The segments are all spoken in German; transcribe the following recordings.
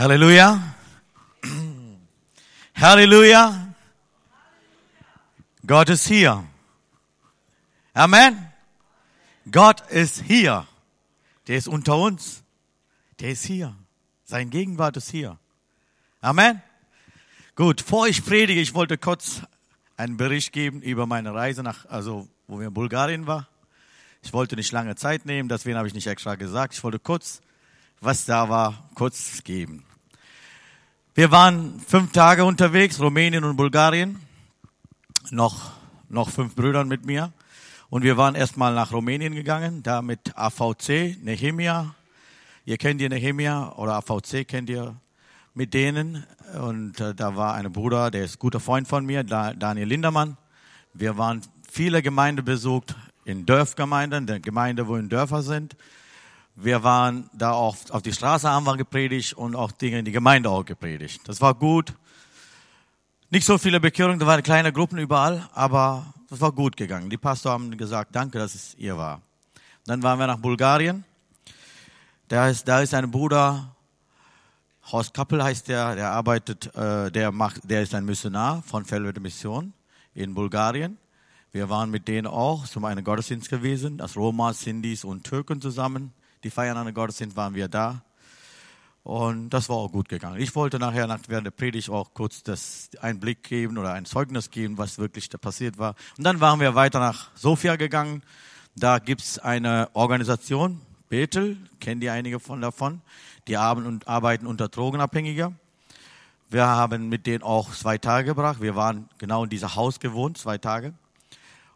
Halleluja. Halleluja. Gott ist hier. Amen. Gott ist hier. Der ist unter uns. Der ist hier. Sein Gegenwart ist hier. Amen. Gut, vor ich predige, ich wollte kurz einen Bericht geben über meine Reise nach, also wo wir in Bulgarien waren. Ich wollte nicht lange Zeit nehmen, deswegen habe ich nicht extra gesagt. Ich wollte kurz, was da war, kurz geben. Wir waren fünf Tage unterwegs, Rumänien und Bulgarien. Noch, noch fünf Brüder mit mir. Und wir waren erstmal nach Rumänien gegangen, da mit AVC, Nehemia. Ihr kennt ihr Nehemia oder AVC kennt ihr mit denen. Und äh, da war ein Bruder, der ist guter Freund von mir, Daniel Lindermann. Wir waren viele Gemeinden besucht, in Dörfgemeinden, der Gemeinde, wo in Dörfer sind. Wir waren da auch auf die Straße haben wir gepredigt und auch Dinge in die Gemeinde auch gepredigt. Das war gut. Nicht so viele Bekehrungen, da waren kleine Gruppen überall, aber das war gut gegangen. Die Pastor haben gesagt, danke, dass es ihr war. Dann waren wir nach Bulgarien. Da ist, da ist ein Bruder, Horst Kappel heißt der, der arbeitet, äh, der macht, der ist ein Missionar von Fellwette Mission in Bulgarien. Wir waren mit denen auch zum einen Gottesdienst gewesen, das Roma, Sindis und Türken zusammen. Die feiern einen Gottesdienst, waren wir da. Und das war auch gut gegangen. Ich wollte nachher nach, während der Predigt auch kurz das Einblick geben oder ein Zeugnis geben, was wirklich da passiert war. Und dann waren wir weiter nach Sofia gegangen. Da gibt's eine Organisation, Bethel, kennen die einige von davon. Die arbeiten unter Drogenabhängiger. Wir haben mit denen auch zwei Tage gebracht. Wir waren genau in diesem Haus gewohnt, zwei Tage.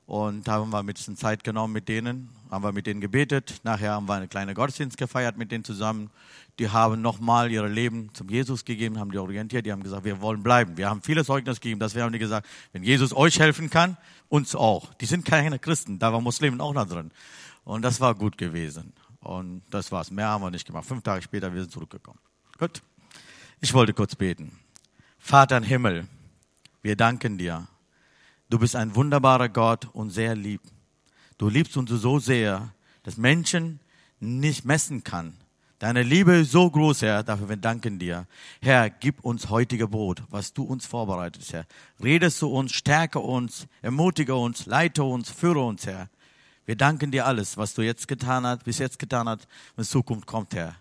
Und haben wir ein bisschen Zeit genommen mit denen, haben wir mit denen gebetet. Nachher haben wir eine kleine Gottesdienst gefeiert mit denen zusammen die haben nochmal ihr Leben zum Jesus gegeben, haben die orientiert, die haben gesagt, wir wollen bleiben. Wir haben viele Zeugnis gegeben, wir haben die gesagt, wenn Jesus euch helfen kann, uns auch. Die sind keine Christen, da war Muslimen auch noch drin. Und das war gut gewesen. Und das war's. Mehr haben wir nicht gemacht. Fünf Tage später, wir sind zurückgekommen. Gut. Ich wollte kurz beten. Vater im Himmel, wir danken dir. Du bist ein wunderbarer Gott und sehr lieb. Du liebst uns so sehr, dass Menschen nicht messen kann, Deine Liebe ist so groß, Herr, dafür wir danken dir. Herr, gib uns heutige Brot, was du uns vorbereitet, Herr. Rede zu uns, stärke uns, ermutige uns, leite uns, führe uns, Herr. Wir danken dir alles, was du jetzt getan hast, bis jetzt getan hast und in Zukunft kommt, Herr.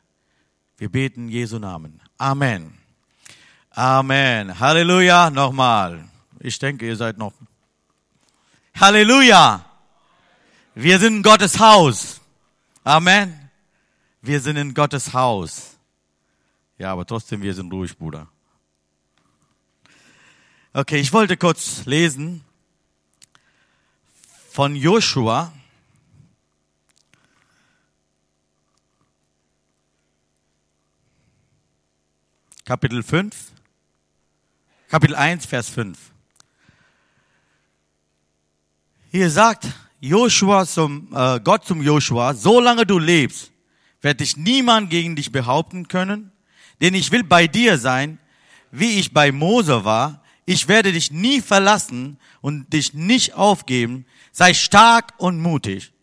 Wir beten Jesu Namen. Amen. Amen. Halleluja. Nochmal. Ich denke, ihr seid noch. Halleluja. Wir sind in Gottes Haus. Amen. Wir sind in Gottes Haus. Ja, aber trotzdem, wir sind ruhig, Bruder. Okay, ich wollte kurz lesen von Joshua. Kapitel 5, Kapitel 1, Vers 5. Hier sagt Joshua zum, äh, Gott zum Joshua, solange du lebst, wird dich niemand gegen dich behaupten können, denn ich will bei dir sein, wie ich bei Mose war. Ich werde dich nie verlassen und dich nicht aufgeben. Sei stark und mutig,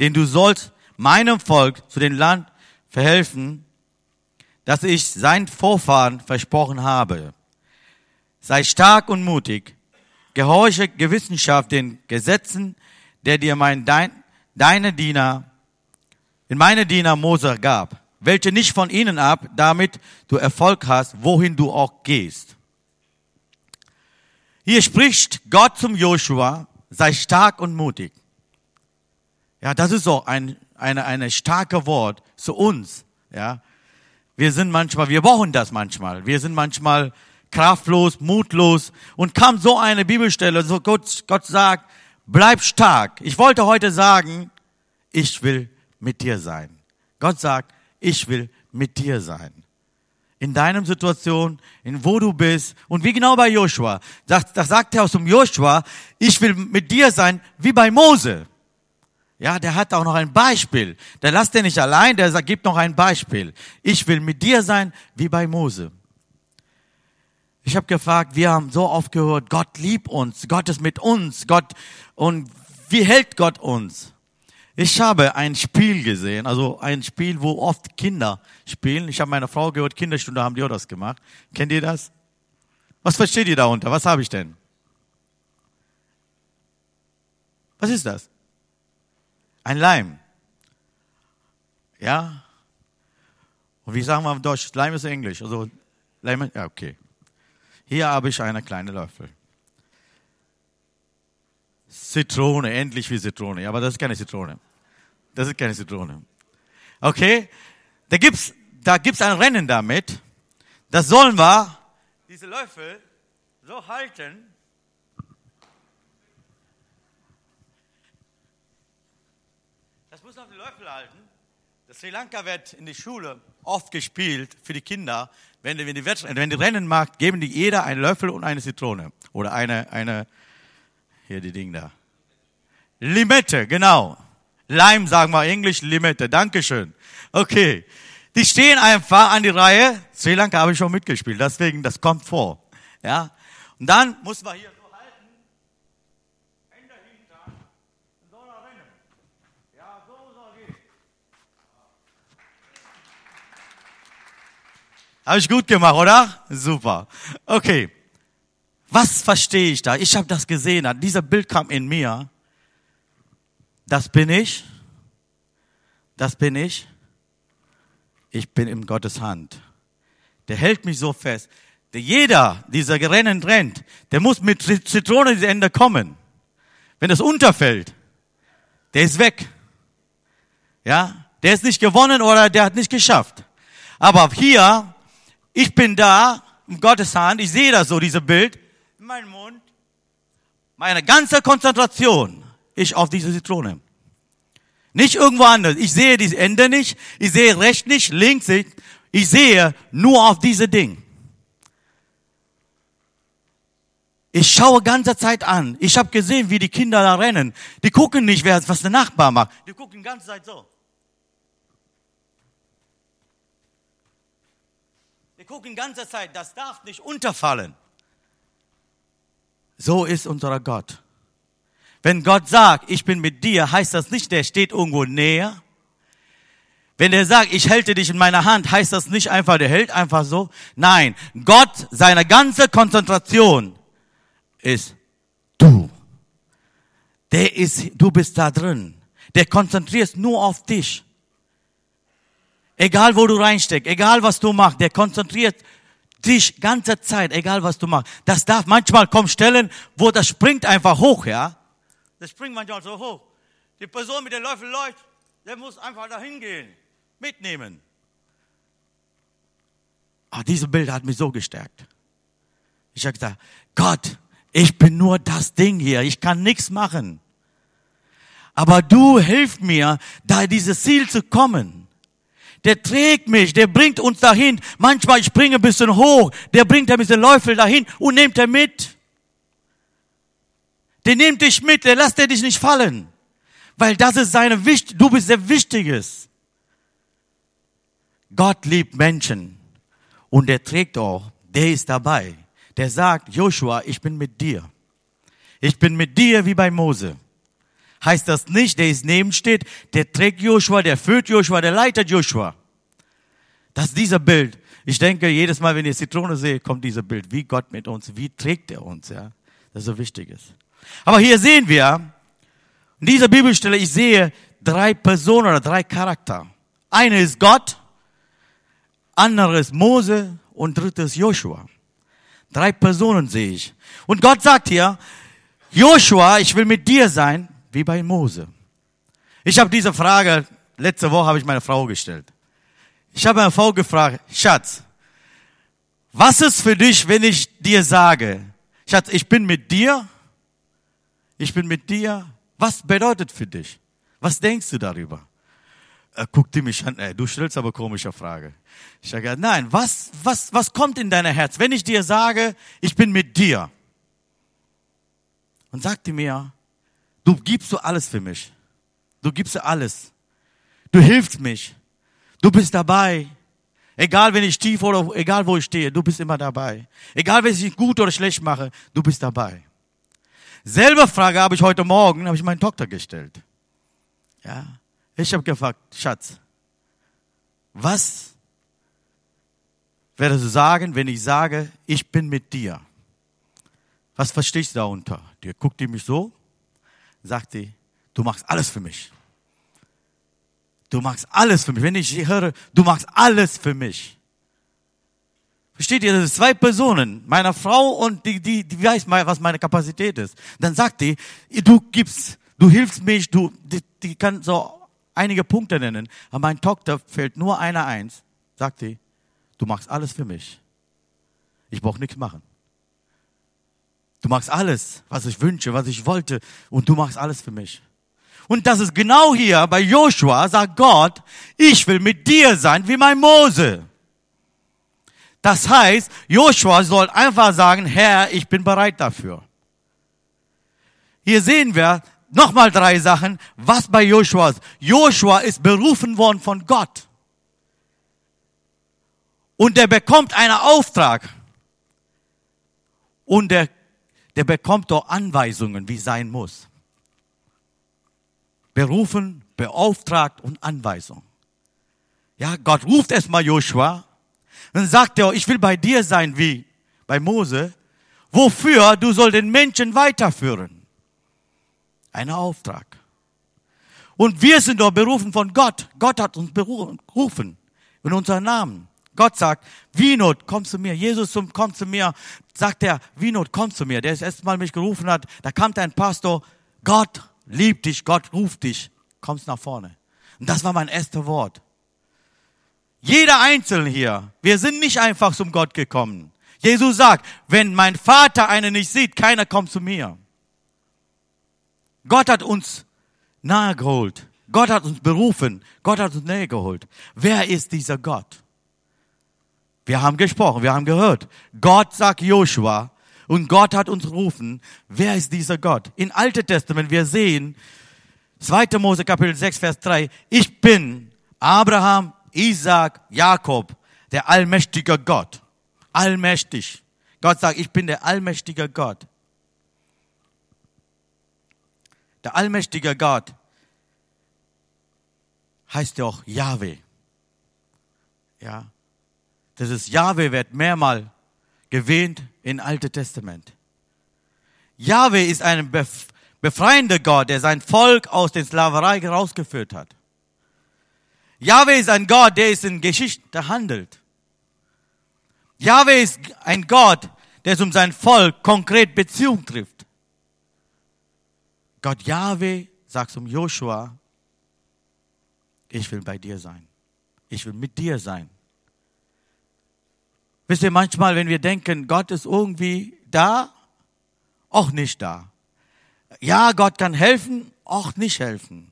denn du sollst meinem Volk zu dem Land verhelfen, das ich seinen Vorfahren versprochen habe. Sei stark und mutig, gehorche Gewissenschaft den Gesetzen, der dir mein, dein, deine Diener in meine Diener Mose gab, welche nicht von ihnen ab, damit du Erfolg hast, wohin du auch gehst. Hier spricht Gott zum Joshua, sei stark und mutig. Ja, das ist auch ein, eine, eine starke Wort zu uns. Ja, wir sind manchmal, wir brauchen das manchmal. Wir sind manchmal kraftlos, mutlos und kam so eine Bibelstelle, so Gott, Gott sagt, bleib stark. Ich wollte heute sagen, ich will mit dir sein. Gott sagt, ich will mit dir sein. In deinem Situation, in wo du bist. Und wie genau bei Joshua. Das, das sagt er aus dem Joshua, ich will mit dir sein, wie bei Mose. Ja, der hat auch noch ein Beispiel. Der lasst er nicht allein, der gibt noch ein Beispiel. Ich will mit dir sein, wie bei Mose. Ich habe gefragt, wir haben so oft gehört, Gott liebt uns, Gott ist mit uns, Gott und wie hält Gott uns? Ich habe ein Spiel gesehen, also ein Spiel, wo oft Kinder spielen. Ich habe meiner Frau gehört, Kinderstunde haben die auch das gemacht. Kennt ihr das? Was versteht ihr darunter? Was habe ich denn? Was ist das? Ein Leim. Ja? Und wie sagen wir im Deutsch? Leim ist Englisch. Also, Leim, ja, okay. Hier habe ich eine kleine Löffel. Zitrone, endlich wie Zitrone. Aber das ist keine Zitrone. Das ist keine Zitrone. Okay? Da gibt's, da gibt's ein Rennen damit. Das sollen wir, diese Löffel, so halten. Das muss auf die Löffel halten. Das Sri Lanka wird in die Schule oft gespielt für die Kinder. Wenn die, wenn die, wenn die Rennen macht, geben die jeder einen Löffel und eine Zitrone. Oder eine, eine, hier die Ding da. Limette, genau. Lime sagen wir Englisch, Limette. Dankeschön. Okay. Die stehen einfach an die Reihe. Sri Lanka habe ich schon mitgespielt, deswegen, das kommt vor. Ja. Und dann muss man hier so halten. Hände hinter. Und so nach rennen. Ja, so soll gehen. Habe ich gut gemacht, oder? Super. Okay. Was verstehe ich da? Ich habe das gesehen. Dieser Bild kam in mir. Das bin ich. Das bin ich. Ich bin in Gottes Hand. Der hält mich so fest. Der jeder, dieser Rennen rennt, der muss mit Zitrone ins Ende kommen. Wenn das unterfällt, der ist weg. Ja, der ist nicht gewonnen oder der hat nicht geschafft. Aber hier, ich bin da, in Gottes Hand, ich sehe das so, dieses Bild, in meinem Mund, meine ganze Konzentration ich auf diese Zitrone. Nicht irgendwo anders. Ich sehe dieses Ende nicht, ich sehe rechts nicht, links nicht. Ich sehe nur auf diese Ding. Ich schaue ganze Zeit an. Ich habe gesehen, wie die Kinder da rennen. Die gucken nicht, wer, was der Nachbar macht. Die gucken ganze Zeit so. Die gucken ganze Zeit, das darf nicht unterfallen. So ist unser Gott. Wenn Gott sagt, ich bin mit dir, heißt das nicht, der steht irgendwo näher. Wenn er sagt, ich halte dich in meiner Hand, heißt das nicht einfach, der hält einfach so. Nein, Gott, seine ganze Konzentration ist du. Der ist, du bist da drin. Der konzentriert nur auf dich. Egal wo du reinsteckst, egal was du machst, der konzentriert dich ganze Zeit, egal was du machst. Das darf manchmal kommen Stellen, wo das springt einfach hoch, ja. Das springt manchmal so hoch. Die Person mit der Löffel läuft, der muss einfach dahin gehen, mitnehmen. Aber ah, dieses Bild hat mich so gestärkt. Ich habe gesagt, Gott, ich bin nur das Ding hier, ich kann nichts machen. Aber du hilfst mir, da dieses Ziel zu kommen. Der trägt mich, der bringt uns dahin. Manchmal ich springe ein bisschen hoch, der bringt ein bisschen Läufel dahin und nimmt er mit. Der nimmt dich mit, der lässt er dich nicht fallen. Weil das ist seine Wicht, du bist sehr Wichtiges. Gott liebt Menschen. Und der trägt auch, der ist dabei. Der sagt, Joshua, ich bin mit dir. Ich bin mit dir wie bei Mose. Heißt das nicht, der ist neben steht, der trägt Joshua, der führt Joshua, der leitet Joshua. Das ist dieser Bild. Ich denke, jedes Mal, wenn ihr Zitrone seht, kommt dieser Bild. Wie Gott mit uns, wie trägt er uns, ja. Das so wichtig ist. Aber hier sehen wir, in dieser Bibelstelle, ich sehe drei Personen oder drei Charakter. Eine ist Gott, andere ist Mose und dritte ist Joshua. Drei Personen sehe ich. Und Gott sagt hier, Joshua, ich will mit dir sein, wie bei Mose. Ich habe diese Frage, letzte Woche habe ich meine Frau gestellt. Ich habe meine Frau gefragt, Schatz, was ist für dich, wenn ich dir sage, Schatz, ich bin mit dir ich bin mit dir. Was bedeutet für dich? Was denkst du darüber? Er guckte mich an, ey, du stellst aber komische Frage. Ich sage, nein, was, was, was kommt in dein Herz, wenn ich dir sage, ich bin mit dir? Und sagte mir, du gibst du alles für mich. Du gibst alles. Du hilfst mich. Du bist dabei. Egal, wenn ich tief oder egal, wo ich stehe, du bist immer dabei. Egal, wenn ich gut oder schlecht mache, du bist dabei. Selbe Frage habe ich heute Morgen, habe ich meinen Tochter gestellt. Ja, ich habe gefragt, Schatz, was würdest du sagen, wenn ich sage, ich bin mit dir? Was verstehst du darunter? Die guckt die mich so, sagt sie, du machst alles für mich. Du machst alles für mich. Wenn ich höre, du machst alles für mich. Versteht ihr, das sind zwei Personen, meiner Frau und die, die, die weiß mal, was meine Kapazität ist. Dann sagt die, du gibst, du hilfst mich, du, die, die kann so einige Punkte nennen. Aber mein Tochter fällt nur einer eins, sagt sie, du machst alles für mich. Ich brauche nichts machen. Du machst alles, was ich wünsche, was ich wollte, und du machst alles für mich. Und das ist genau hier bei Joshua, sagt Gott, ich will mit dir sein wie mein Mose. Das heißt, Joshua soll einfach sagen, Herr, ich bin bereit dafür. Hier sehen wir nochmal drei Sachen, was bei Joshua ist. Joshua ist berufen worden von Gott. Und er bekommt einen Auftrag. Und der, der bekommt doch Anweisungen, wie sein muss. Berufen, beauftragt und Anweisung. Ja, Gott ruft erstmal Joshua dann sagt er, ich will bei dir sein wie bei Mose. Wofür? Du soll den Menschen weiterführen. Ein Auftrag. Und wir sind doch berufen von Gott. Gott hat uns berufen in unseren Namen. Gott sagt, Wienot, komm zu mir. Jesus kommt zu mir. Sagt er, Wienot, komm zu mir. Der das erste Mal mich gerufen hat. Da kam ein Pastor. Gott liebt dich. Gott ruft dich. Kommst nach vorne. Und das war mein erstes Wort. Jeder Einzelne hier. Wir sind nicht einfach zum Gott gekommen. Jesus sagt, wenn mein Vater einen nicht sieht, keiner kommt zu mir. Gott hat uns nahe geholt. Gott hat uns berufen. Gott hat uns näher geholt. Wer ist dieser Gott? Wir haben gesprochen, wir haben gehört. Gott sagt Joshua und Gott hat uns gerufen. Wer ist dieser Gott? In Alte Testament, wir sehen, 2. Mose Kapitel 6, Vers 3, ich bin Abraham, Isaac, Jakob, der allmächtige Gott. Allmächtig. Gott sagt, ich bin der allmächtige Gott. Der allmächtige Gott heißt ja auch Yahweh. Ja. Das ist Yahweh wird mehrmal gewähnt im Alten Testament. Yahweh ist ein befreiender Gott, der sein Volk aus der Sklaverei herausgeführt hat. Yahweh ist ein Gott, der ist in Geschichte handelt. Yahweh ist ein Gott, der um sein Volk konkret Beziehung trifft. Gott Yahweh sagt zum Joshua, ich will bei dir sein. Ich will mit dir sein. Wisst ihr, manchmal, wenn wir denken, Gott ist irgendwie da, auch nicht da. Ja, Gott kann helfen, auch nicht helfen.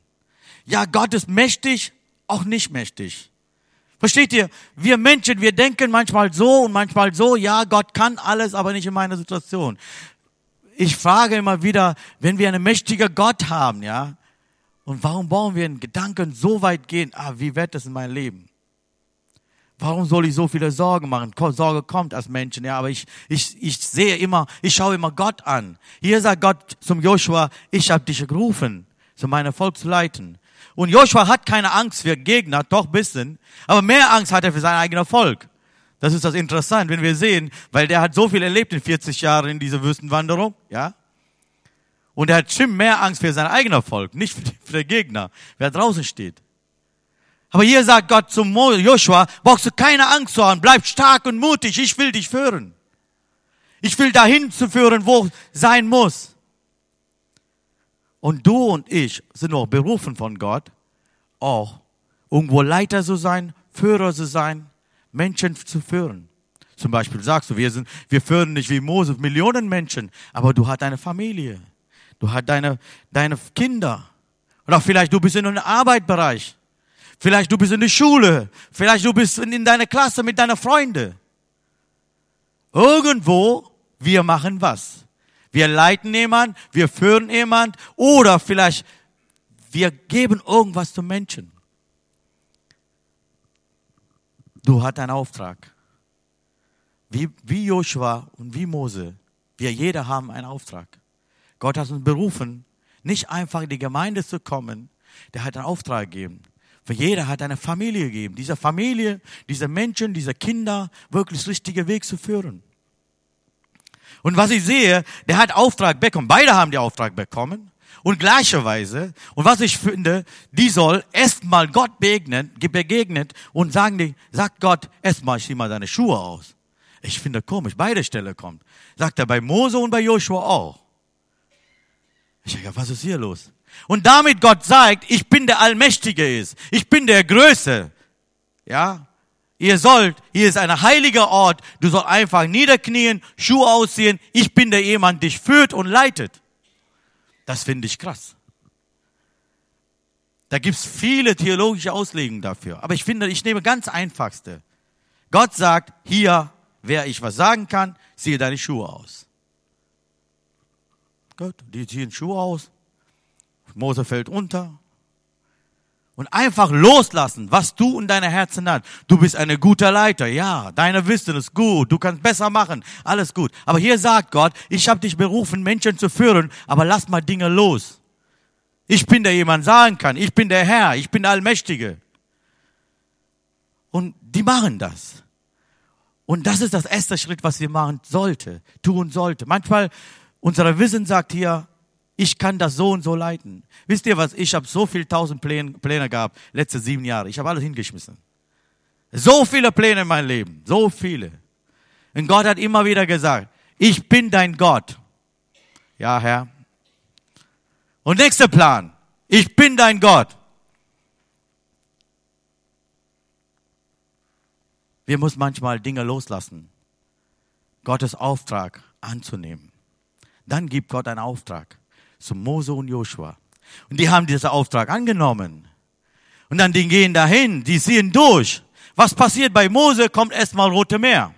Ja, Gott ist mächtig, auch nicht mächtig. Versteht ihr? Wir Menschen, wir denken manchmal so und manchmal so, ja, Gott kann alles, aber nicht in meiner Situation. Ich frage immer wieder, wenn wir einen mächtigen Gott haben, ja, und warum brauchen wir in Gedanken so weit gehen, ah, wie wird das in meinem Leben? Warum soll ich so viele Sorgen machen? Sorge kommt als Menschen, ja, aber ich, ich, ich sehe immer, ich schaue immer Gott an. Hier sagt Gott zum Joshua, ich habe dich gerufen, zu meinem Volk zu leiten. Und Joshua hat keine Angst für Gegner, doch bisschen, aber mehr Angst hat er für sein eigenes Volk. Das ist das Interessante, wenn wir sehen, weil der hat so viel erlebt in 40 Jahren in dieser Wüstenwanderung, ja. Und er hat schon mehr Angst für sein eigenes Volk, nicht für, den Gegner, wer draußen steht. Aber hier sagt Gott zum Joshua, brauchst du keine Angst zu haben, bleib stark und mutig, ich will dich führen. Ich will dahin zu führen, wo sein muss. Und du und ich sind auch berufen von Gott, auch irgendwo Leiter zu sein, Führer zu sein, Menschen zu führen. Zum Beispiel sagst du, wir sind, wir führen nicht wie Mose Millionen Menschen, aber du hast deine Familie, du hast deine, deine Kinder. Oder vielleicht du bist in einem Arbeitsbereich. Vielleicht du bist in der Schule. Vielleicht du bist in, in deiner Klasse mit deiner Freunde. Irgendwo, wir machen was. Wir leiten jemand, wir führen jemand oder vielleicht wir geben irgendwas zum Menschen. Du hast einen Auftrag. Wie, wie Joshua und wie Mose. Wir jeder haben einen Auftrag. Gott hat uns berufen, nicht einfach in die Gemeinde zu kommen, Der hat einen Auftrag gegeben. Für jeder hat eine Familie gegeben. Diese Familie, diese Menschen, diese Kinder wirklich richtige Weg zu führen. Und was ich sehe, der hat Auftrag bekommen. Beide haben den Auftrag bekommen. Und gleicherweise, und was ich finde, die soll erstmal Gott begegnen, begegnet und sagen die, sagt Gott, erstmal zieh mal deine Schuhe aus. Ich finde komisch, beide Stelle kommt. Sagt er bei Mose und bei Joshua auch. Ich sage, was ist hier los? Und damit Gott sagt, ich bin der Allmächtige ist. Ich bin der Größe. Ja? Ihr sollt, hier ist ein heiliger Ort. Du sollst einfach niederknien, Schuhe ausziehen. Ich bin der jemand, dich führt und leitet. Das finde ich krass. Da gibt's viele theologische Auslegungen dafür. Aber ich finde, ich nehme ganz einfachste. Gott sagt, hier, wer ich was sagen kann, ziehe deine Schuhe aus. Die ziehen Schuhe aus. Mose fällt unter. Und einfach loslassen, was du in deiner Herzen hast. Du bist ein guter Leiter. Ja, deine Wissen ist gut. Du kannst besser machen. Alles gut. Aber hier sagt Gott, ich habe dich berufen, Menschen zu führen, aber lass mal Dinge los. Ich bin der jemand sagen kann. Ich bin der Herr. Ich bin der Allmächtige. Und die machen das. Und das ist das erste Schritt, was wir machen sollte, tun sollte. Manchmal unser Wissen sagt hier, ich kann das so und so leiten. Wisst ihr was? Ich habe so viel tausend Pläne, Pläne gehabt, letzte sieben Jahre. Ich habe alles hingeschmissen. So viele Pläne in meinem Leben, so viele. Und Gott hat immer wieder gesagt, ich bin dein Gott. Ja, Herr. Und nächster Plan, ich bin dein Gott. Wir müssen manchmal Dinge loslassen, Gottes Auftrag anzunehmen. Dann gibt Gott einen Auftrag zu Mose und Joshua. Und die haben diesen Auftrag angenommen. Und dann die gehen dahin, die ziehen durch. Was passiert bei Mose? Kommt erstmal Rote Meer.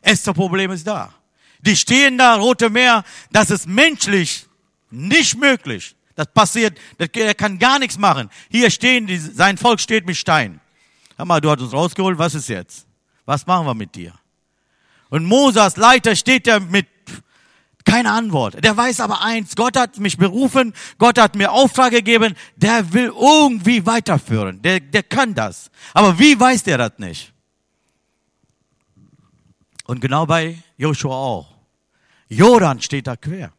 Erste Problem ist da. Die stehen da, Rote Meer, das ist menschlich nicht möglich. Das passiert, er kann gar nichts machen. Hier stehen, die, sein Volk steht mit Stein. Hör mal, du hast uns rausgeholt, was ist jetzt? Was machen wir mit dir? Und Mose als Leiter steht da mit keine Antwort. Der weiß aber eins, Gott hat mich berufen, Gott hat mir Auftrag gegeben, der will irgendwie weiterführen. Der, der kann das. Aber wie weiß der das nicht? Und genau bei Joshua auch. Jordan steht da quer.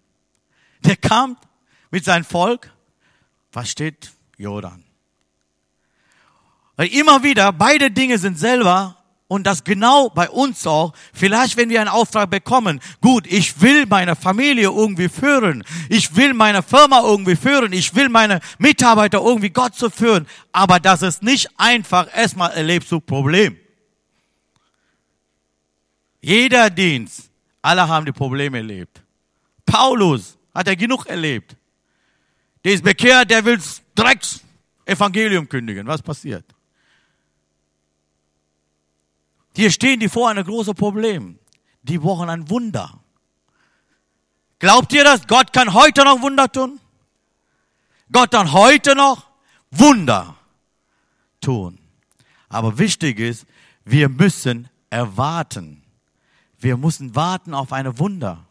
Der kam mit seinem Volk. Was steht? Jordan. Weil immer wieder, beide Dinge sind selber und das genau bei uns auch. Vielleicht, wenn wir einen Auftrag bekommen, gut, ich will meine Familie irgendwie führen. Ich will meine Firma irgendwie führen. Ich will meine Mitarbeiter irgendwie Gott zu führen. Aber das ist nicht einfach. Erstmal erlebst du Problem. Jeder Dienst, alle haben die Probleme erlebt. Paulus hat er genug erlebt. Der ist bekehrt, der will direkt Evangelium kündigen. Was passiert? Hier stehen die vor einem großen Problem. Die brauchen ein Wunder. Glaubt ihr das? Gott kann heute noch Wunder tun? Gott kann heute noch Wunder tun. Aber wichtig ist, wir müssen erwarten. Wir müssen warten auf eine Wunder.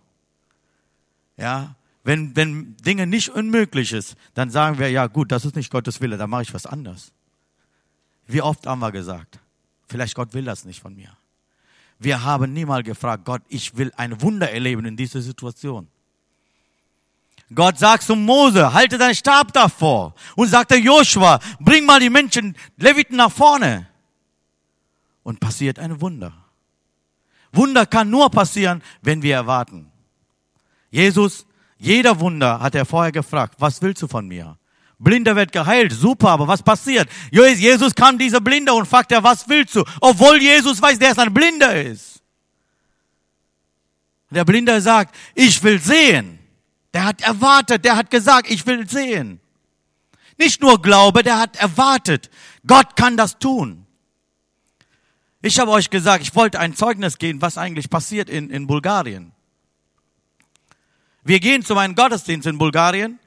Ja, wenn, wenn Dinge nicht unmöglich ist, dann sagen wir, ja gut, das ist nicht Gottes Wille, dann mache ich was anderes. Wie oft haben wir gesagt? Vielleicht Gott will das nicht von mir. Wir haben niemals gefragt, Gott, ich will ein Wunder erleben in dieser Situation. Gott sagt zu Mose, halte deinen Stab davor und sagte Joshua, bring mal die Menschen, Leviten nach vorne. Und passiert ein Wunder. Wunder kann nur passieren, wenn wir erwarten. Jesus, jeder Wunder hat er vorher gefragt, was willst du von mir? Blinder wird geheilt, super, aber was passiert? Jesus kam dieser Blinde und fragte, was willst du? Obwohl Jesus weiß, der ist ein Blinder ist. Der Blinde sagt, ich will sehen. Der hat erwartet, der hat gesagt, ich will sehen. Nicht nur Glaube, der hat erwartet. Gott kann das tun. Ich habe euch gesagt, ich wollte ein Zeugnis geben, was eigentlich passiert in, in Bulgarien. Wir gehen zu einem Gottesdienst in Bulgarien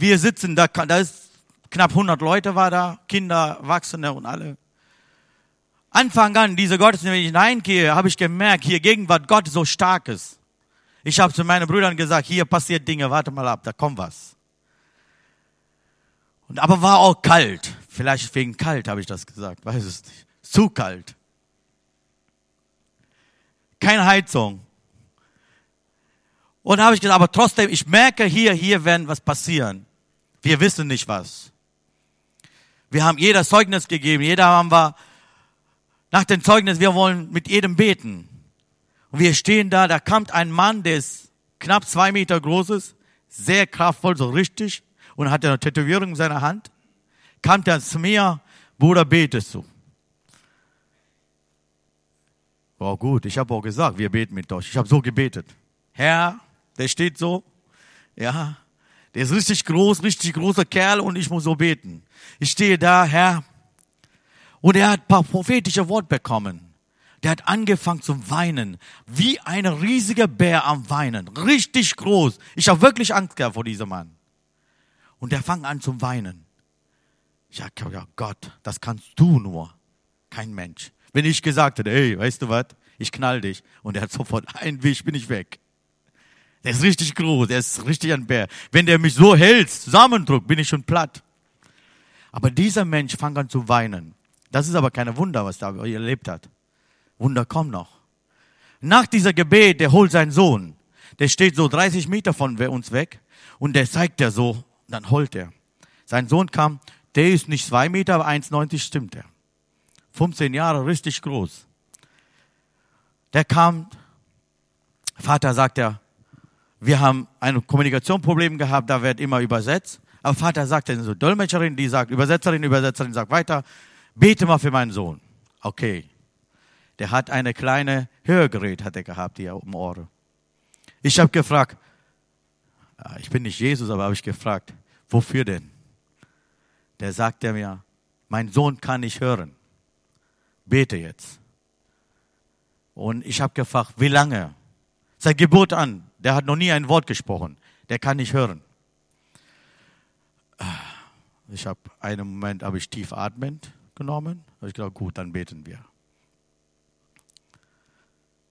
wir sitzen da, da ist knapp 100 Leute war da, Kinder, Erwachsene und alle. Anfang an, diese Gottesdienst, wenn ich hineingehe, habe ich gemerkt, hier Gegenwart Gott so stark ist. Ich habe zu meinen Brüdern gesagt, hier passiert Dinge, warte mal ab, da kommt was. Und aber war auch kalt. Vielleicht wegen kalt habe ich das gesagt, weiß es nicht. Zu kalt. Keine Heizung. Und habe ich gesagt, aber trotzdem, ich merke hier, hier werden was passieren. Wir wissen nicht was. Wir haben jeder Zeugnis gegeben, jeder haben wir nach dem Zeugnis, wir wollen mit jedem beten. Und wir stehen da, da kommt ein Mann, der ist knapp zwei Meter groß ist, sehr kraftvoll, so richtig, und hat eine Tätowierung in seiner Hand, kam dann zu mir, Bruder, betest du? Oh, gut, ich habe auch gesagt, wir beten mit euch. Ich habe so gebetet. Herr, der steht so, ja, der ist richtig groß, richtig großer Kerl und ich muss so beten. Ich stehe da, Herr, und er hat ein paar prophetische Worte bekommen. Der hat angefangen zu weinen, wie ein riesiger Bär am Weinen, richtig groß. Ich habe wirklich Angst gehabt vor diesem Mann. Und der fang an zu weinen. Ich sag, ja Gott, das kannst du nur, kein Mensch. Wenn ich gesagt hätte, hey, weißt du was, ich knall dich. Und er hat sofort, ein Wisch, bin ich weg. Der ist richtig groß, der ist richtig ein Bär. Wenn der mich so hält, zusammendrückt, bin ich schon platt. Aber dieser Mensch fängt an zu weinen. Das ist aber keine Wunder, was er erlebt hat. Wunder kommen noch. Nach dieser Gebet, der holt seinen Sohn. Der steht so 30 Meter von uns weg und der zeigt er so, dann holt er. Sein Sohn kam, der ist nicht zwei Meter, aber 1,90 stimmt er. 15 Jahre, richtig groß. Der kam, Vater sagt er, wir haben ein Kommunikationsproblem gehabt, da wird immer übersetzt. Aber Vater sagt dann so, Dolmetscherin, die sagt, Übersetzerin, Übersetzerin sagt weiter, bete mal für meinen Sohn. Okay. Der hat eine kleine Hörgerät, hat er gehabt hier im Ohr. Ich habe gefragt, ich bin nicht Jesus, aber habe ich gefragt, wofür denn? Der sagte mir, mein Sohn kann nicht hören. Bete jetzt. Und ich habe gefragt, wie lange? Seit Geburt an. Der hat noch nie ein Wort gesprochen. Der kann nicht hören. Ich habe einen Moment, habe ich tief atmend genommen. Ich gedacht, gut, dann beten wir.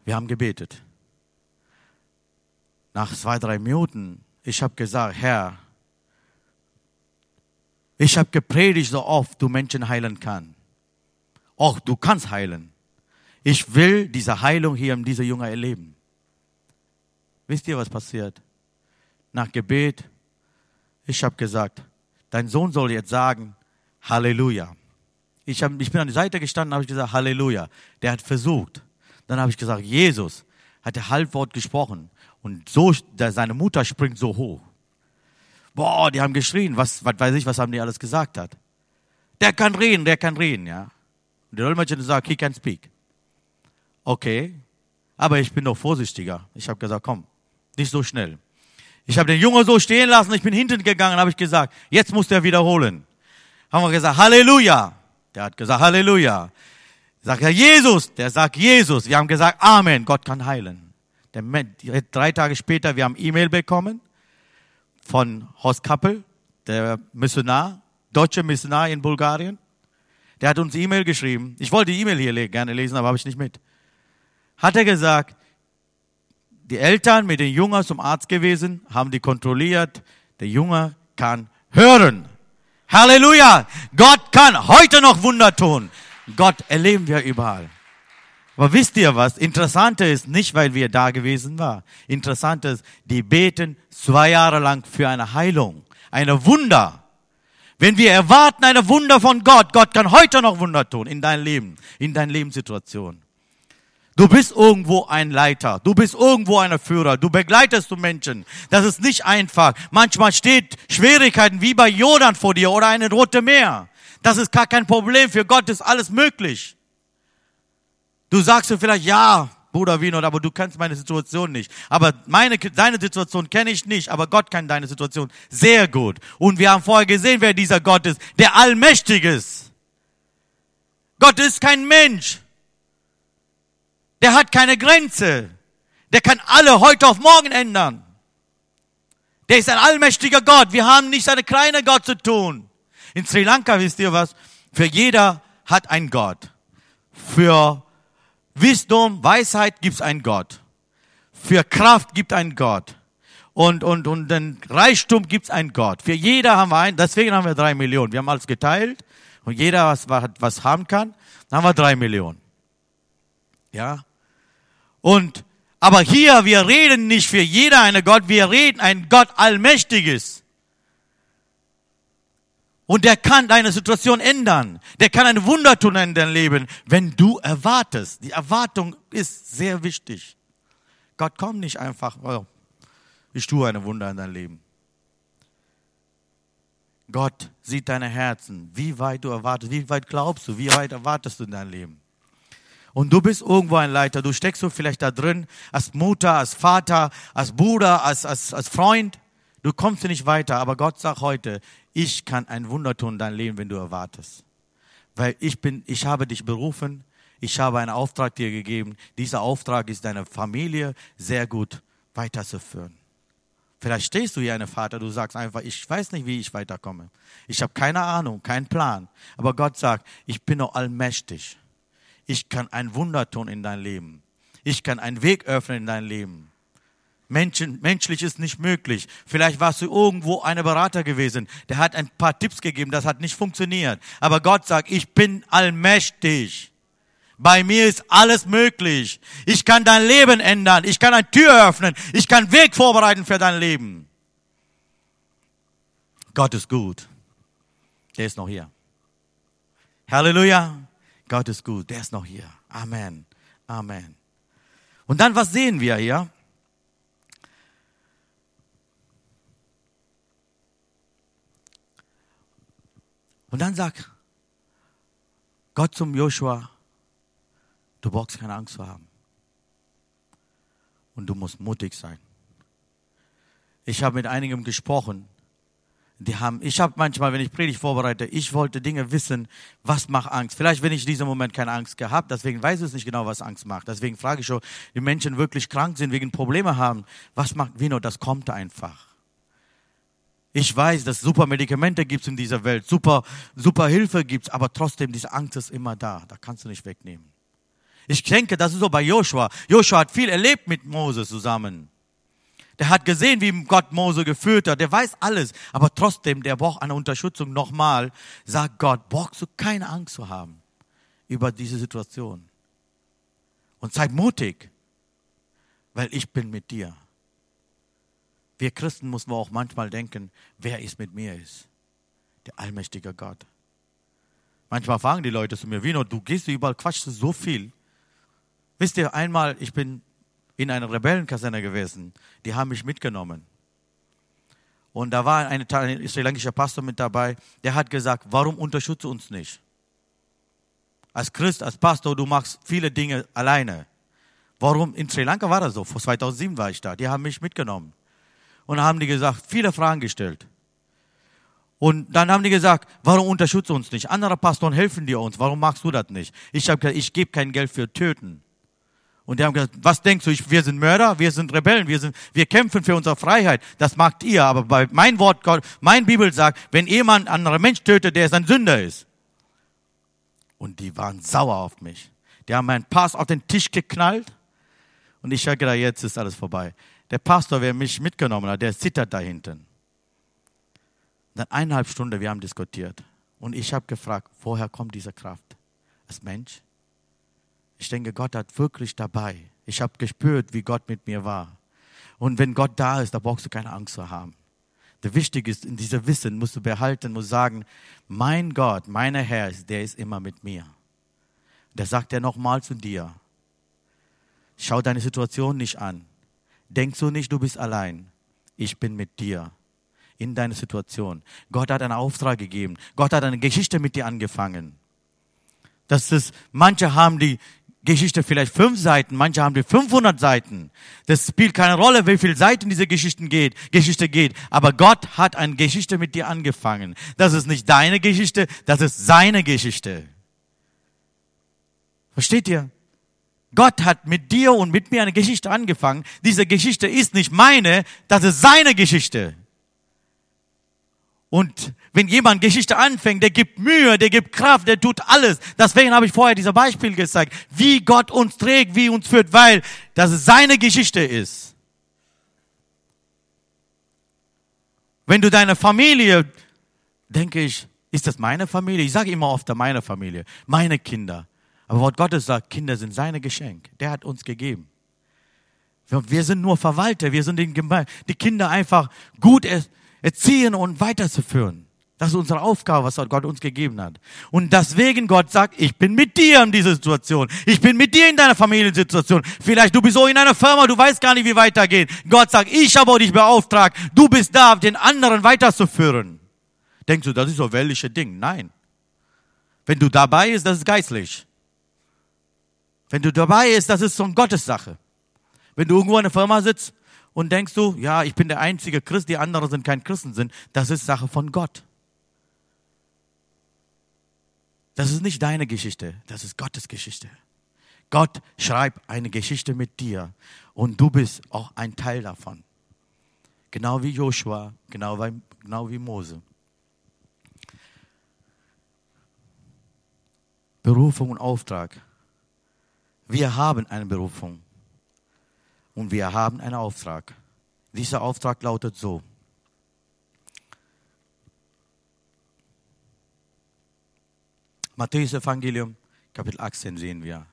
Wir haben gebetet. Nach zwei, drei Minuten, ich habe gesagt, Herr, ich habe gepredigt so oft, du Menschen heilen kann. Auch du kannst heilen. Ich will diese Heilung hier in dieser Junge erleben. Wisst ihr, was passiert? Nach Gebet, ich habe gesagt, dein Sohn soll jetzt sagen, Halleluja. Ich, hab, ich bin an die Seite gestanden, habe ich gesagt, Halleluja. Der hat versucht. Dann habe ich gesagt, Jesus hat der Halbwort gesprochen. Und so, seine Mutter springt so hoch. Boah, die haben geschrien. Was, was weiß ich, was haben die alles gesagt hat. Der kann reden, der kann reden, ja. Und der Dolmetscher sagt, he can speak. Okay. Aber ich bin doch vorsichtiger. Ich habe gesagt, komm, nicht so schnell. Ich habe den Jungen so stehen lassen, ich bin hinten gegangen, habe ich gesagt, jetzt muss der wiederholen. Haben wir gesagt, Halleluja. Der hat gesagt, Halleluja. Sagt er Jesus, der sagt Jesus. Wir haben gesagt, Amen, Gott kann heilen. Der, drei Tage später, wir haben E-Mail bekommen von Horst Kappel, der Missionar, deutsche Missionar in Bulgarien. Der hat uns E-Mail geschrieben. Ich wollte die E-Mail hier gerne lesen, aber habe ich nicht mit. Hat er gesagt, die Eltern mit den Jungen zum Arzt gewesen, haben die kontrolliert. Der Junge kann hören. Halleluja! Gott kann heute noch Wunder tun. Gott erleben wir überall. Aber wisst ihr was? Interessante ist nicht, weil wir da gewesen waren. Interessant ist, die beten zwei Jahre lang für eine Heilung, eine Wunder. Wenn wir erwarten eine Wunder von Gott, Gott kann heute noch Wunder tun in dein Leben, in deine Lebenssituation. Du bist irgendwo ein Leiter. Du bist irgendwo ein Führer. Du begleitest du Menschen. Das ist nicht einfach. Manchmal steht Schwierigkeiten wie bei Jordan vor dir oder eine rote Meer. Das ist gar kein Problem. Für Gott ist alles möglich. Du sagst dir vielleicht, ja, Bruder Wiener, aber du kennst meine Situation nicht. Aber meine, deine Situation kenne ich nicht, aber Gott kennt deine Situation sehr gut. Und wir haben vorher gesehen, wer dieser Gott ist, der allmächtig ist. Gott ist kein Mensch. Der hat keine Grenze. Der kann alle heute auf morgen ändern. Der ist ein allmächtiger Gott. Wir haben nicht eine kleine Gott zu tun. In Sri Lanka wisst ihr was? Für jeder hat ein Gott. Für Wisdom, Weisheit gibt es einen Gott. Für Kraft gibt einen Gott. und, und, und den Reichtum gibt's einen Gott. Für jeder haben wir einen, deswegen haben wir drei Millionen. Wir haben alles geteilt und jeder, was, was haben kann, dann haben wir drei Millionen. Ja. Und, aber hier, wir reden nicht für jeder eine Gott, wir reden ein Gott Allmächtiges. Und der kann deine Situation ändern. Der kann ein Wunder tun in deinem Leben, wenn du erwartest. Die Erwartung ist sehr wichtig. Gott kommt nicht einfach, oh, ich tue eine Wunder in deinem Leben. Gott sieht deine Herzen, wie weit du erwartest, wie weit glaubst du, wie weit erwartest du in deinem Leben. Und du bist irgendwo ein Leiter, du steckst so vielleicht da drin, als Mutter, als Vater, als Bruder, als, als, als Freund. Du kommst nicht weiter, aber Gott sagt heute, ich kann ein Wunder tun in deinem Leben, wenn du erwartest. Weil ich bin, ich habe dich berufen, ich habe einen Auftrag dir gegeben. Dieser Auftrag ist deine Familie sehr gut weiterzuführen. Vielleicht stehst du hier, eine Vater, du sagst einfach, ich weiß nicht, wie ich weiterkomme. Ich habe keine Ahnung, keinen Plan. Aber Gott sagt, ich bin noch allmächtig. Ich kann ein Wunder tun in dein Leben. Ich kann einen Weg öffnen in dein Leben. Menschen, menschlich ist nicht möglich. Vielleicht warst du irgendwo eine Berater gewesen, der hat ein paar Tipps gegeben, das hat nicht funktioniert. Aber Gott sagt, ich bin allmächtig. Bei mir ist alles möglich. Ich kann dein Leben ändern. Ich kann eine Tür öffnen. Ich kann Weg vorbereiten für dein Leben. Gott ist gut. Der ist noch hier. Halleluja. Gott ist gut. Der ist noch hier. Amen. Amen. Und dann, was sehen wir hier? Und dann sagt Gott zum Joshua, Du brauchst keine Angst zu haben. Und du musst mutig sein. Ich habe mit einigen gesprochen. Die haben, ich habe manchmal, wenn ich Predigt vorbereite, ich wollte Dinge wissen, was macht Angst. Vielleicht, wenn ich in diesem Moment keine Angst gehabt, deswegen weiß ich nicht genau, was Angst macht. Deswegen frage ich schon, die Menschen wirklich krank sind, wegen Probleme haben, was macht Vino? Das kommt einfach. Ich weiß, dass super Medikamente gibt in dieser Welt, super, super Hilfe gibt, aber trotzdem, diese Angst ist immer da. Da kannst du nicht wegnehmen. Ich denke, das ist so bei Joshua. Joshua hat viel erlebt mit Moses zusammen. Der hat gesehen, wie Gott Mose geführt hat. Der weiß alles. Aber trotzdem, der braucht eine Unterstützung. Nochmal, sagt Gott, brauchst du keine Angst zu haben über diese Situation. Und sei mutig, weil ich bin mit dir. Wir Christen müssen auch manchmal denken, wer ist mit mir ist. Der allmächtige Gott. Manchmal fragen die Leute zu mir, Vino, du gehst überall, quatschst so viel. Wisst ihr, einmal, ich bin in einer Rebellenkaserne gewesen. Die haben mich mitgenommen. Und da war ein, ein sri lankischer Pastor mit dabei, der hat gesagt, warum unterstützt uns nicht? Als Christ, als Pastor, du machst viele Dinge alleine. Warum? In Sri Lanka war das so. Vor 2007 war ich da. Die haben mich mitgenommen. Und haben die gesagt, viele Fragen gestellt. Und dann haben die gesagt, warum unterstützt uns nicht? Andere Pastoren helfen dir uns. Warum machst du das nicht? Ich habe gesagt, ich gebe kein Geld für Töten. Und die haben gesagt, was denkst du, wir sind Mörder, wir sind Rebellen, wir, sind, wir kämpfen für unsere Freiheit. Das macht ihr. Aber bei mein Wort Gott, mein Bibel sagt, wenn jemand einen anderen Mensch tötet, der ist ein Sünder ist. Und die waren sauer auf mich. Die haben meinen Pass auf den Tisch geknallt. Und ich habe jetzt ist alles vorbei. Der Pastor, der mich mitgenommen hat, der zittert da hinten. Dann eineinhalb Stunden, wir haben diskutiert. Und ich habe gefragt, woher kommt diese Kraft? Als Mensch? Ich denke, Gott hat wirklich dabei. Ich habe gespürt, wie Gott mit mir war. Und wenn Gott da ist, da brauchst du keine Angst zu haben. Der Wichtige ist, in dieser Wissen musst du behalten, musst sagen, mein Gott, mein Herr, der ist immer mit mir. Der sagt er nochmal zu dir. Schau deine Situation nicht an. Denkst du nicht, du bist allein. Ich bin mit dir in deiner Situation. Gott hat einen Auftrag gegeben. Gott hat eine Geschichte mit dir angefangen. Das ist, manche haben die Geschichte vielleicht fünf Seiten, manche haben die 500 Seiten. Das spielt keine Rolle, wie viele Seiten diese Geschichten geht, Geschichte geht. Aber Gott hat eine Geschichte mit dir angefangen. Das ist nicht deine Geschichte, das ist seine Geschichte. Versteht ihr? Gott hat mit dir und mit mir eine Geschichte angefangen. Diese Geschichte ist nicht meine, das ist seine Geschichte. Und wenn jemand Geschichte anfängt, der gibt Mühe, der gibt Kraft, der tut alles. Deswegen habe ich vorher dieser Beispiel gezeigt, wie Gott uns trägt, wie uns führt, weil das seine Geschichte ist. Wenn du deine Familie, denke ich, ist das meine Familie? Ich sage immer oft meine Familie, meine Kinder. Aber Wort Gottes sagt, Kinder sind seine Geschenk. Der hat uns gegeben. Wir sind nur Verwalter. Wir sind die Kinder einfach gut erziehen und weiterzuführen. Das ist unsere Aufgabe, was Gott uns gegeben hat. Und deswegen Gott sagt, ich bin mit dir in dieser Situation. Ich bin mit dir in deiner Familiensituation. Vielleicht du bist so in einer Firma, du weißt gar nicht, wie weitergehen. Gott sagt, ich habe dich beauftragt. Du bist da, den anderen weiterzuführen. Denkst du, das ist so weltliche Ding? Nein. Wenn du dabei bist, das ist geistlich. Wenn du dabei bist, das ist so eine Gottessache. Wenn du irgendwo in einer Firma sitzt und denkst du, ja, ich bin der einzige Christ, die anderen sind kein Christen sind, das ist Sache von Gott. Das ist nicht deine Geschichte, das ist Gottes Geschichte. Gott schreibt eine Geschichte mit dir und du bist auch ein Teil davon. Genau wie Joshua, genau wie, genau wie Mose. Berufung und Auftrag. Wir haben eine Berufung und wir haben einen Auftrag. Dieser Auftrag lautet so. Matthäus Evangelium, Kapitel 18 sehen wir.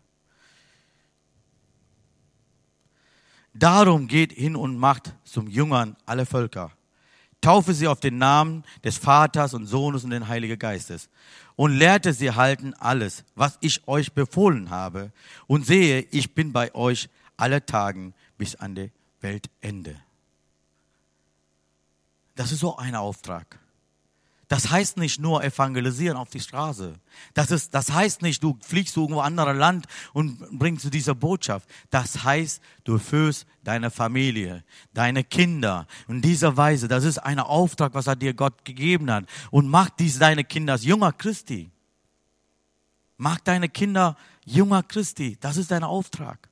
Darum geht hin und macht zum Jüngern alle Völker. Taufe sie auf den Namen des Vaters und Sohnes und den Heiligen Geistes und lehrte sie halten alles, was ich euch befohlen habe. Und sehe, ich bin bei euch alle Tagen bis an die Weltende. Das ist so ein Auftrag. Das heißt nicht nur evangelisieren auf die Straße. Das, ist, das heißt nicht, du fliegst irgendwo in ein Land und bringst diese Botschaft. Das heißt, du führst deine Familie, deine Kinder in dieser Weise. Das ist ein Auftrag, was er dir Gott gegeben hat. Und mach dies deine Kinder als Jünger Christi. Mach deine Kinder Jünger Christi. Das ist dein Auftrag.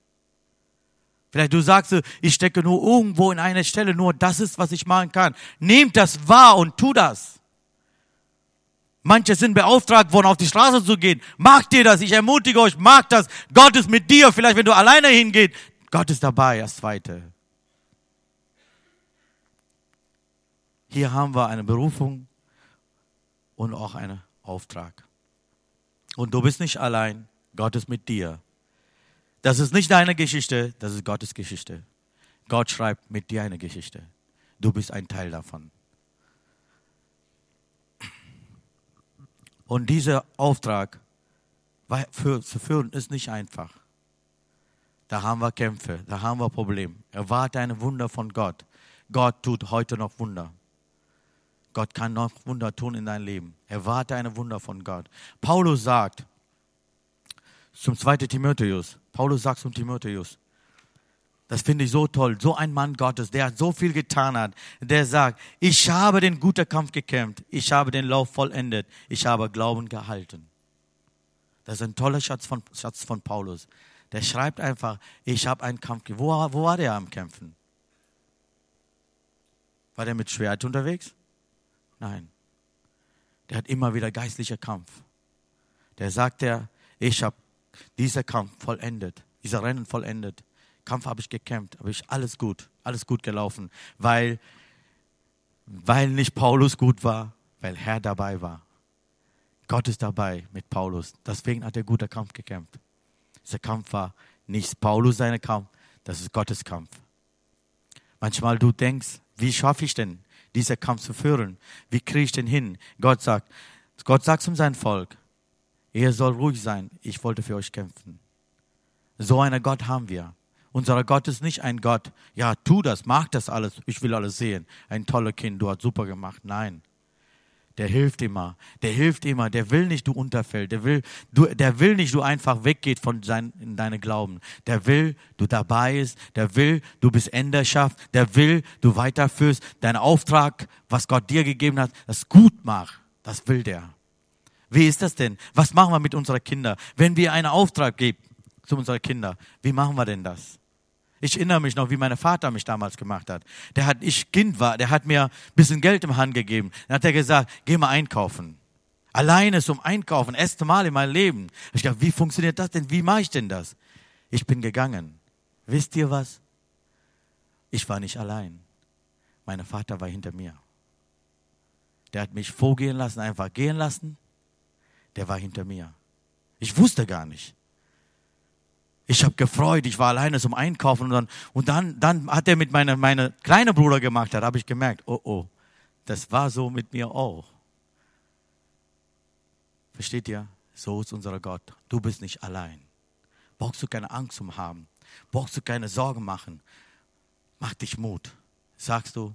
Vielleicht du sagst, ich stecke nur irgendwo in einer Stelle, nur das ist, was ich machen kann. Nehmt das wahr und tu das. Manche sind beauftragt worden, auf die Straße zu gehen. Macht ihr das? Ich ermutige euch, macht das. Gott ist mit dir. Vielleicht, wenn du alleine hingehst, Gott ist dabei als Zweite. Hier haben wir eine Berufung und auch einen Auftrag. Und du bist nicht allein. Gott ist mit dir. Das ist nicht deine Geschichte, das ist Gottes Geschichte. Gott schreibt mit dir eine Geschichte. Du bist ein Teil davon. Und dieser Auftrag zu führen ist nicht einfach. Da haben wir Kämpfe, da haben wir Probleme. Erwarte ein Wunder von Gott. Gott tut heute noch Wunder. Gott kann noch Wunder tun in deinem Leben. Erwarte ein Wunder von Gott. Paulus sagt zum 2. Timotheus, Paulus sagt zum Timotheus, das finde ich so toll. So ein Mann Gottes, der so viel getan hat. Der sagt, ich habe den guten Kampf gekämpft. Ich habe den Lauf vollendet. Ich habe Glauben gehalten. Das ist ein toller Schatz von, Schatz von Paulus. Der schreibt einfach, ich habe einen Kampf. Wo, wo war der am Kämpfen? War der mit Schwert unterwegs? Nein. Der hat immer wieder geistlicher Kampf. Der sagt er, ich habe dieser Kampf vollendet, dieser Rennen vollendet. Kampf habe ich gekämpft, aber ich alles gut, alles gut gelaufen, weil, weil nicht Paulus gut war, weil Herr dabei war. Gott ist dabei mit Paulus. Deswegen hat er guter Kampf gekämpft. Dieser Kampf war nicht Paulus seine Kampf, das ist Gottes Kampf. Manchmal du denkst, wie schaffe ich denn, diesen Kampf zu führen? Wie kriege ich den hin? Gott sagt, Gott sagt zum sein Volk, ihr soll ruhig sein, ich wollte für euch kämpfen. So einen Gott haben wir. Unser Gott ist nicht ein Gott, ja, tu das, mach das alles, ich will alles sehen. Ein toller Kind, du hast super gemacht. Nein. Der hilft immer, der hilft immer, der will nicht, du unterfällt, der will, du, der will nicht, du einfach weggeht von sein, in deine Glauben. Der will, du dabei bist, der will, du bist Enderschaft, der will, du weiterführst, deinen Auftrag, was Gott dir gegeben hat, das gut mach. Das will der. Wie ist das denn? Was machen wir mit unseren Kindern? Wenn wir einen Auftrag geben zu unseren Kindern, wie machen wir denn das? Ich erinnere mich noch, wie mein Vater mich damals gemacht hat. Der hat, ich Kind war, der hat mir ein bisschen Geld im Hand gegeben. Dann hat er gesagt, geh mal einkaufen. Alleine zum Einkaufen, erste Mal in meinem Leben. Ich dachte, wie funktioniert das denn? Wie mache ich denn das? Ich bin gegangen. Wisst ihr was? Ich war nicht allein. Mein Vater war hinter mir. der hat mich vorgehen lassen, einfach gehen lassen. Der war hinter mir. Ich wusste gar nicht. Ich habe gefreut, ich war alleine zum Einkaufen und dann, und dann, dann hat er mit meinem meine kleine Bruder gemacht, da habe ich gemerkt, oh oh, das war so mit mir auch. Versteht ihr? So ist unser Gott. Du bist nicht allein. Brauchst du keine Angst um haben. Brauchst du keine Sorgen machen. Mach dich Mut. Sagst du,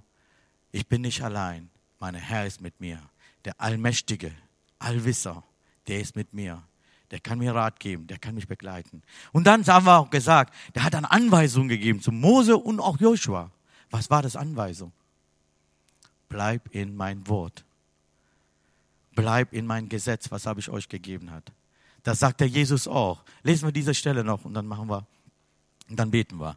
ich bin nicht allein. Mein Herr ist mit mir. Der Allmächtige, Allwisser, der ist mit mir. Der kann mir Rat geben, der kann mich begleiten. Und dann haben wir auch gesagt, der hat eine Anweisung gegeben zu Mose und auch Joshua. Was war das Anweisung? Bleib in mein Wort. Bleib in mein Gesetz, was habe ich euch gegeben hat. Das sagt der Jesus auch. Lesen wir diese Stelle noch und dann machen wir, und dann beten wir.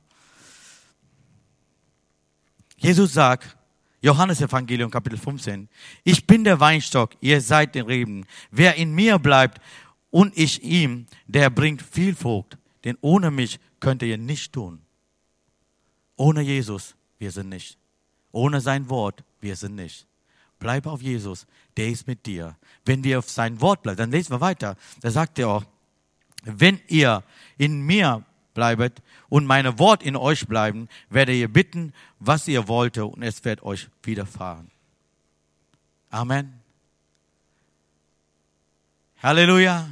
Jesus sagt, Johannes Evangelium Kapitel 15. Ich bin der Weinstock, ihr seid den Reben. Wer in mir bleibt und ich ihm, der bringt viel Frucht. Denn ohne mich könnt ihr nicht tun. Ohne Jesus, wir sind nicht. Ohne sein Wort, wir sind nicht. Bleib auf Jesus, der ist mit dir. Wenn wir auf sein Wort bleiben, dann lesen wir weiter. Da sagt er auch, wenn ihr in mir bleibet und meine Wort in euch bleiben, werdet ihr bitten, was ihr wollte und es wird euch widerfahren. Amen. Halleluja.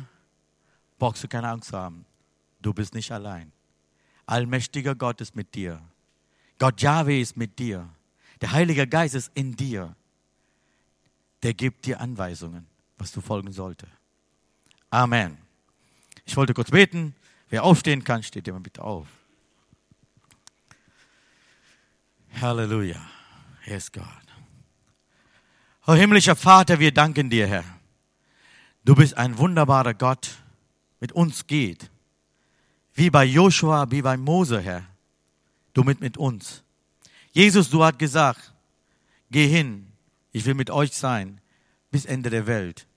Brauchst du keine Angst haben. Du bist nicht allein. Allmächtiger Gott ist mit dir. Gott Jahwe ist mit dir. Der Heilige Geist ist in dir. Der gibt dir Anweisungen, was du folgen sollte. Amen. Ich wollte kurz beten. Wer aufstehen kann, steht immer bitte auf. Halleluja. Ist Gott. Oh himmlischer Vater, wir danken dir, Herr. Du bist ein wunderbarer Gott, mit uns geht. Wie bei Joshua, wie bei Mose, Herr. Du mit, mit uns. Jesus, du hast gesagt, geh hin, ich will mit euch sein bis Ende der Welt.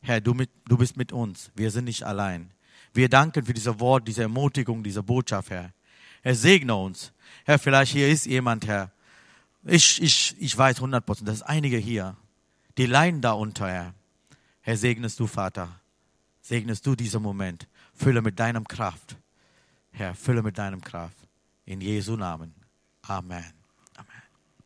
Herr, du, mit, du bist mit uns. Wir sind nicht allein. Wir danken für diese Wort, diese Ermutigung, diese Botschaft, Herr. Herr, segne uns. Herr, vielleicht hier ist jemand, Herr. Ich, ich, ich weiß 100 Prozent, das ist einige hier, die leiden darunter, Herr. Herr, segnest du, Vater. Segnest du diesen Moment. Fülle mit deinem Kraft. Herr, fülle mit deinem Kraft. In Jesu Namen. Amen.